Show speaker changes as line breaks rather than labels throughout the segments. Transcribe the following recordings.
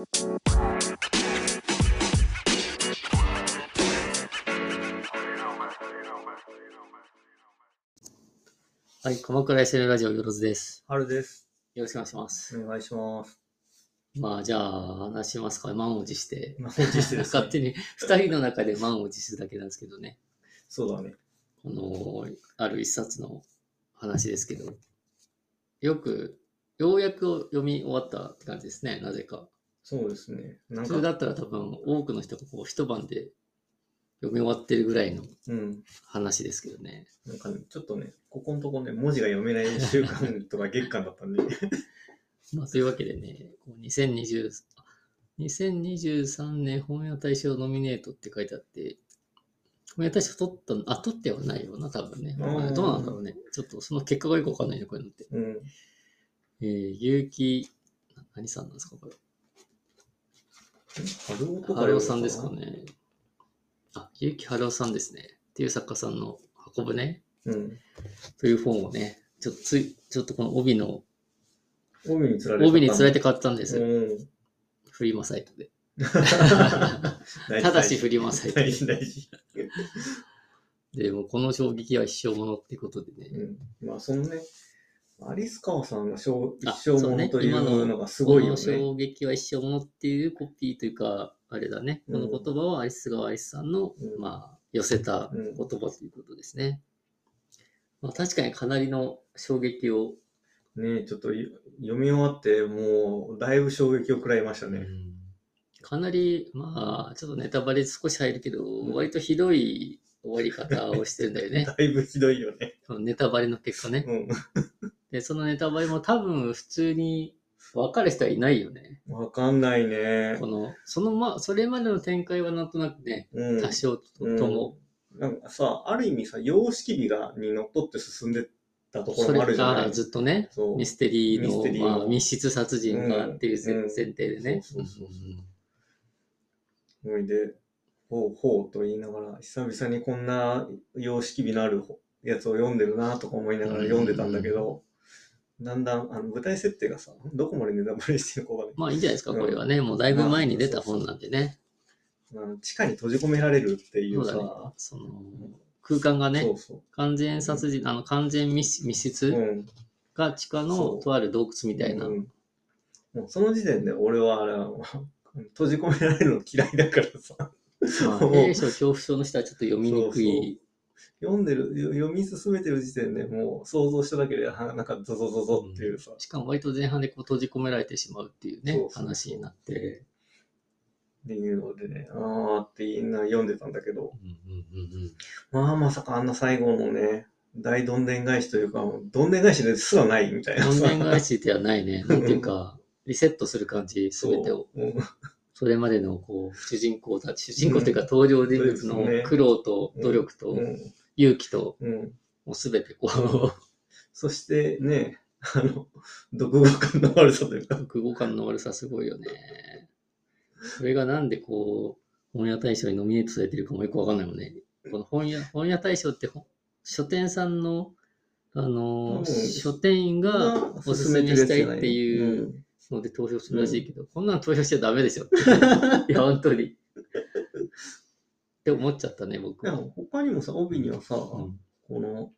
はい、鎌倉 SL ラジオよろずです。
春です。
よろしくお願いします。
お願いします。
まあ、じゃあ、話しますか。満を持して。
まあ、本日です、
勝手に二人の中で満を持するだけなんですけどね。
そうだね。
この、ある一冊の話ですけど、よく、ようやく読み終わったって感じですね、なぜか。
そうですね。なんか、
普通だったら多分多くの人がこう一晩で読み終わってるぐらいの
うん。
話ですけどね。
なんかね、ちょっとね、ここのとこね、文字が読めない週間とか月間だったんで。
まあ、というわけでね、こう2020 2023年本屋大賞ノミネートって書いてあって、本屋大賞取ったの、あ、取ってはないよな、多分ね。
うん
どうなんだろうね。ちょっとその結果がよくわかんないね、こういうのって。
うん。
えー、結城、な何さんなんですか、これ。
春男とか
春尾さんですか。ね。あ、結城春尾さんですね。っていう作家さんの運ぶね、
うん。
という本をね、ちょっとつい、ちょっとこの帯の、
帯につられて。
帯につられて買ったんですよ。
うん。
フリマサイトで。ただしフリマサイトで
大。事大事。
でもうこの衝撃は一生ものってことでね。
うん。まあ、そのね、アリスカワさんが小
あ
一生ものとい
そう
のがすごいよ
この
ね。
衝撃は一生ものっていうコピーというか、あれだね。この言葉はアリス川アリスさんの、
うん
まあ、寄せた言葉ということですね。まあ、確かにかなりの衝撃を、
ねちょっとい読み終わって、もう、だいぶ衝撃を食らいましたね。
かなり、まあ、ちょっとネタバレ少し入るけど、
ん
割とひどい終わり方をしてるんだよね。
だいぶひどいよね。
ネタバレの結果ね。
うん。
で、そのネタバレも多分普通に分かる人はいないよね。
わかんないね
こ。の、そのま、それまでの展開はなんとなくね、
うん。
多少ととも、
なんかさ、ある意味さ、様式美がにのっとって進んでたところもあるじゃない？
ずっとね、
そう。
ミステリーの
ミステリーの
まあ、密室殺人がっていう前
うん
前提でね。
そうそうそうそう
うん
ほいで、ほうほうと言いながら、久々にこんな様式美のあるやつを読んでるなとか思いながら読んでたんだけど、だんだんあの舞台設定がさ、どこまでネタバレしてるかわかんない。
まあいいんじゃないですか、これはね。もうだいぶ前に出た本なんでね。
あの地下に閉じ込められるってい
そううだね
さ、。
その、空間がね
そ、うそ
完全殺人、あの、完全密密
う。
室
うん。
が地下のとある洞窟みたいな。
うんもうその時点で俺はあれは 閉じ込められるの嫌いだからさ、
まあ、恐怖症の人はちょっと読みにくい。
読んでる、読み進めてる時点でもう想像しただけで、はなんかゾゾゾゾっていうさ、
しかも割と前半でこう閉じ込められてしまうっていうね、
そうそうそう
話になって。
っていうのでね、あーって言いな読んでたんだけど、
うんうんうんうん
まあまさかあんな最後のね、大どんでん返しというか、どんでん返しですらないみたいな
どん
さ。
でん返しではないね。なんていうか、リセットする感じ、すべてを。
そ
れまでのこう主人公たち、主人公というか登場人物の苦労と努力と
うん。
勇気と、
うん。
もうすべてこう、
そしてね、あの、独語感の悪さというか、
国語感の悪さすごいよね。それがなんでこう、本屋大賞にノミネートされてるかもよくわかんないもんね。この本屋、本屋大賞ってほ書店さんの、あの
うん
書店員がおすすめしたいっていう
うん
ので投票するらしいけど、こんなの投票しちゃダメでしょ。いや、本当に。って思っちゃったね、僕は。
他にもさ、帯にはさ、
うん
この、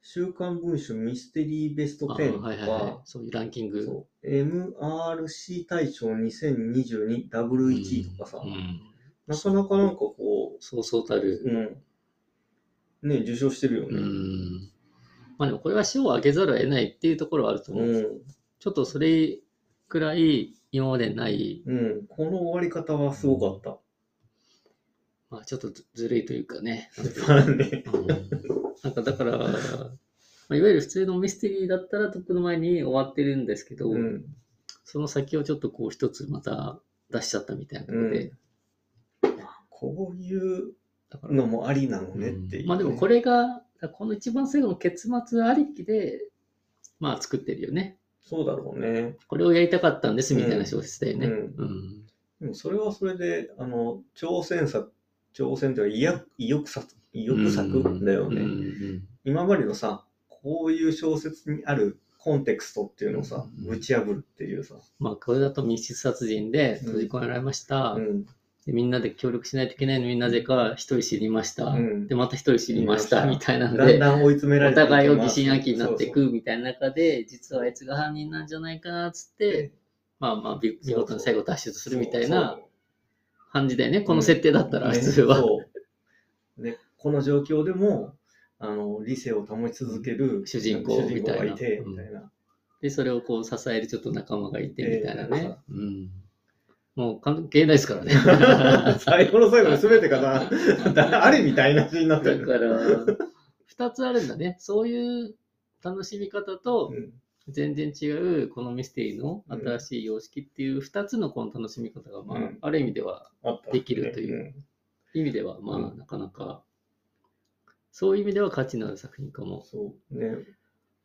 週刊文春ミステリーベスト
あ
10とか、
はいはいはい。そういうランキング。
MRC 大賞2022ダブル1位とかさ、
うん
なかなかなんかこ
そうそうたる。
う、うん、ね、受賞してるよ
う
ね。
ん。まあでもこれは賞を上げざるを得ないっていうところはあると思う。
うん、
ちょっとそれくらい今までない、
うん、この終わり方はすごかった。
まあちょっとずずるいというかね。なんかだから、まあ、いわゆる普通のミステリーだったらとっくの前に終わってるんですけど、
うん、
その先をちょっとこう一つまた出しちゃったみたいなことで、
こういうのもありなのねっていう、
まあでもこれが、この一番最後の結末ありきで、まあ作ってるよね。
そうだろうね。
これをやりたかったんですみたいな小説だよね。
うん
うん
でもそれはそれで、あの、挑戦作、挑戦というか意欲、作、意欲作だよね。今までのさ、こういう小説にあるコンテクストっていうのをさ、
うん
ぶち破るっていうさ。
まあ、これだと密室殺人で
うん
閉じ込められました。
うん。
でみんなで協力しないといけないのになぜか一人知りました。
うん
で、また一人知りました。みたいなの
だん
で、
だん追い詰めら
お
れていく
互いを疑心暗鬼になっていくみたいな中で、実はあいつが犯人なんじゃないかなっつって、まあまあ、び見事に最後脱出するみたいな感じだよね。この設定だったら、
ね
普通は。
そうで、この状況でも、あの、理性を保ち続ける
主人公みたいな
て、みたいな。
で、それをこう支えるちょっと仲間がいてみたいなね
えー。
うん。もう関係ないですからね。
最後の最後に全てがさ、あれみたいなシーンになってる。
だから、二つあるんだね。そういう楽しみ方と
う、ん
全然違うこのミステリーの新しい様式っていう二つのこの楽しみ方が、まあ、
うん
ある意味では、できるという意味では、まあ、
うん
なかなか、そういう意味では価値のある作品かも。
そう。ね。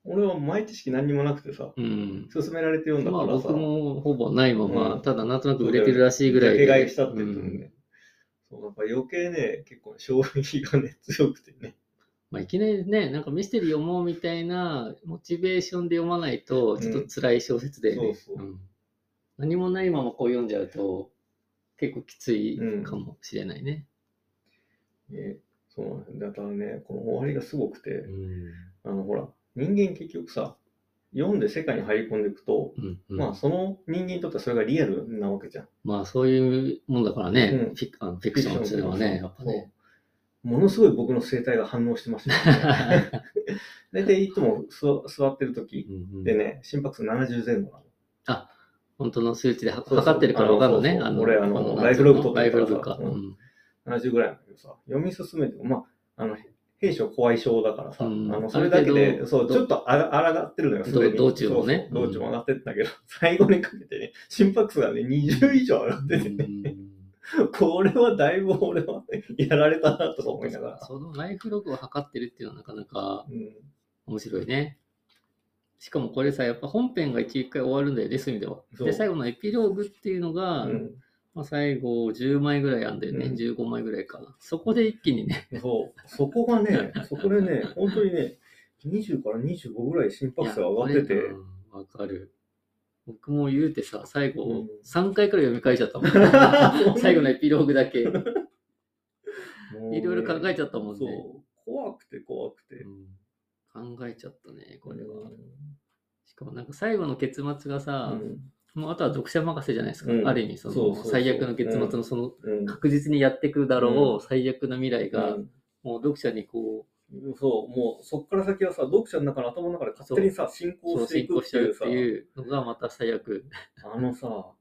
俺は前知識何にもなくてさ、
うん。
勧められて読んだ
まあ
からさ、
僕もほぼないまま、
うん。
ただなんとなく売れてるらしいぐらい
手
で。
買いしたって言って
うん
もね。そう、なんか余計ね、結構衝撃がね、強くてね。
まあ、いきなりね、なんかミステリー読もうみたいなモチベーションで読まないと、ちょっと辛い小説で、ね。
そうそう。ん。
何もないままこう読んじゃうと、結構きついかもしれないね。
ねそうなんだからね、この終わりがすごくて、
うん。
あの、ほら、人間結局さ、読んで世界に入り込んでいくと、
うんうん
まあ、その人間にとってはそれがリアルなわけじゃん。
まあそういうもんだからね、
うん
フィクあのフィクションっていうのはね、やっぱね。
ものすごい僕の生態が反応してましたよね。大体いつも座座ってる時でね、心拍数70前後なの。
本当の数値で測ってるから分かるのね。
あの俺あのライフログ撮って
ライ
るか
ロ。
さ
うん
70ぐらいなんだけどさ、読み進めても、まあ、あの、兵所怖い症だからさ、
うん
あの、それだけで、そう、
ど
ちょっとあが上がってるのよ、すでに。
道道中もね
そうそう道中も上がってったけど、最後にかけてね、心拍数がね、20以上上がっててね、
うん
これはだいぶ俺はやられたなとか思いながら。
そのライフログを測ってるっていうのはなかなか
うん
面白いね。しかもこれさ、やっぱ本編が一回終わるんだよね、そういう意味では。で、最後のエピローグっていうのが、
うん
まあ、最後10枚ぐらいあんだよね、
うん
15枚ぐらいかな。そこで一気にね、
そう、そこがね、そこでね、本当にね、20から25ぐらい心拍数が上がってて
いや、これうんわかる。僕も言うてさ、最後、
うん
3回くらい読み返しちゃったもん。最後のエピローグだけ。いろいろ考えちゃったもん
そ
ね。
う、怖くて怖くて。
うん考えちゃったね、これは。
うん
しかもなんか最後の結末がさ、
うん
もうあとは読者任せじゃないですか。
うん。
ある意味その
そうそうそう。
最悪の結末のその
うん。
確実にやってくるだろう、
うん。
最悪な未来が、
うん。
もう読者にこ
そう、もうそこから先はさ、読者の中の頭の中で勝手にさ、進
う、
行
そう
していくっ
進行しちゃうっ
ていうさ、
ていうのがまた最悪。
あのさ、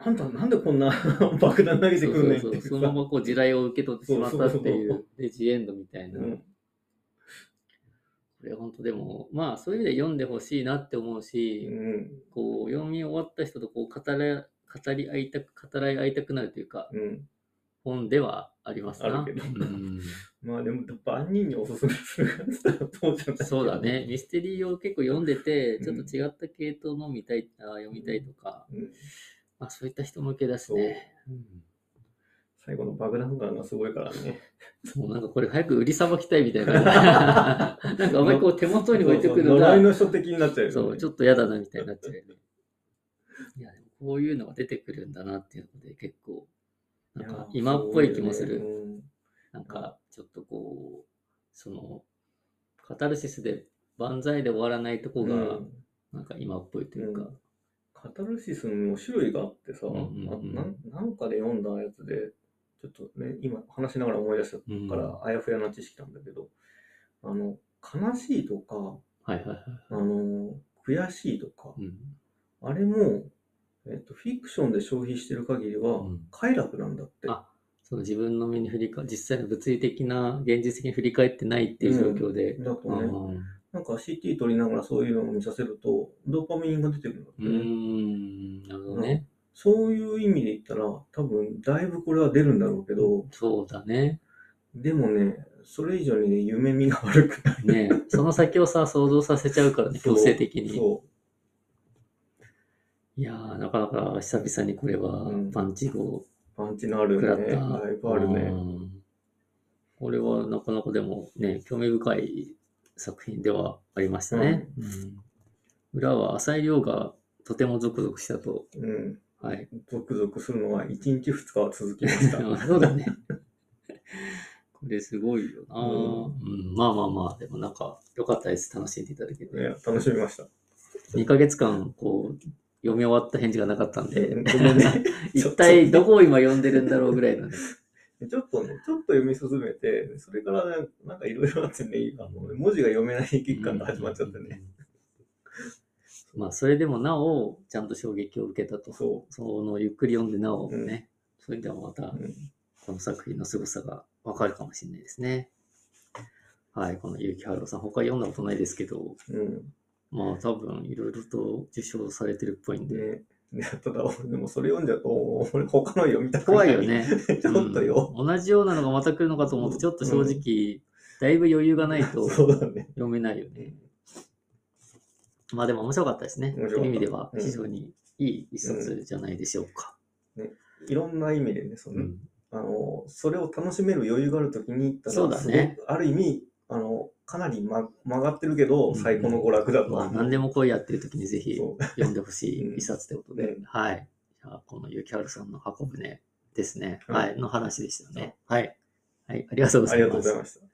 あんたなんでこんな 爆弾投げて
そう
くんねんっていうさ。
そうそうそのままこう地雷を受け取ってしまったって
そうそう
いう、で、ジエンドみたいな。
うん
これ本当でも、まあそういう意味で読んでほしいなって思う
う
し、
ん。
こう読み終わった人とこう語ら語り合いたく、語らい合いたくなるというか、
うん。
本ではありますな。
あるけど。
うん。
まあでも、万人におすすめするやつだとそうじゃない。
そうだね。ミステリーを結構読んでて、ちょっ
うん
と違った系統の見たい、あ読みたいとか、
うん。
まあそういった人向けだしね。
最後の爆弾感がすごいからね。
もうなんかこれ早く売りさばきたいみたいな。なんかあんまりこう手元に置いてくるの
そうそう呪い
が、
の人的になっちゃうよね。
そう、ちょっと嫌だなみたいになっちゃうよね。いや、こういうのが出てくるんだなっていうので結構、なんか今っぽい気もする。
ね
なんかちょっとこう、その、カタルシスで万歳で終わらないとこ
うん
が、
うん
なんか今っぽいというか、
カタルシスにも種類があってさ、
うんうんうん
なんかで読んだやつで、ちょっとね、今話しながら思い出した
うん。
から、あやふやな知識なんだけど、あの、悲しいとか、
はいはいはい。
あの、悔しいとか、
うん。
あれも、えっと、フィクションで消費してる限りは
うん、
快楽なんだって。
あその自分の身に振りか実際の物理的な現実的に振り返ってないっていう状況で、
だとね、
うん。
なんか CT 取りながらそういうのを見させると、ドーパミンが出てくるんだって
う
ね。
ん、なるほどね。
そういう意味で言ったら、多分、だいぶこれは出るんだろうけど、
そうだね。
でもね、それ以上にね、夢見が悪くない。
ねその先をさ、想像させちゃうからね、強制的に。
そ
いやー、なかなか久々にこれは
うん
パンチを
う。パンチのあるね。
食らった。
だいぶあるね。
うんこれはなかなかでもね、興味深い作品ではありましたね。うん裏は浅井亮がとてもゾクゾクしたと。
うん。
はい。
ゾクゾクするのは1日2日は続きました。
そうだね。これすごいよな、
う
うん、まあまあまあ、でもなんか良かったです。楽しんでいただけて。
いや、楽しみました。
2ヶ月間、こう、読み終わった返事がなかったんで、
んね。
一体どこを今読んでるんだろうぐらいのね。
ちょっとね、ちょっと読み進めて、それからね、なんかいろいろあってね、あの文字が読めない期間が始まっちゃってね。
まあ、それでもなお、ちゃんと衝撃を受けたと。
そ
そのゆっくり読んでなおね、それでもまた
う。うん
この作品の凄さがわかるかもしれないですね。はい、この結城春夫さん、他読んだことないですけど、
うん。
まあ多分いろいろと受賞されてるっぽいんで、
ね、ねただ、でもそれ読んじゃうと、俺他の読みたくない。
怖いよ。ね。
ちょっとよ。
うん同じようなのがまた来るのかと思って、ちょっと正直、だいぶ余裕がないと。読めないよね。まあでも面白かったですね。
面白かった
という意味では
うん
非常にいい一冊じゃないでしょうか。
いろんな意味でね、その、
うん
あの、それを楽しめる余裕があるときに行ったら、
そうだね
すごくある意味、あの、かなり、ま、曲がってるけど、最高の娯楽だと
まあ。何でも恋やってる時にぜひ
そう
読んでほしい一冊ということで、
うん
はい。じゃあ、このゆきはるさんの箱舟ですね。
うん
はい。の話でしたね。はい。はい。ありがとうございます
ありがとうござい。ました。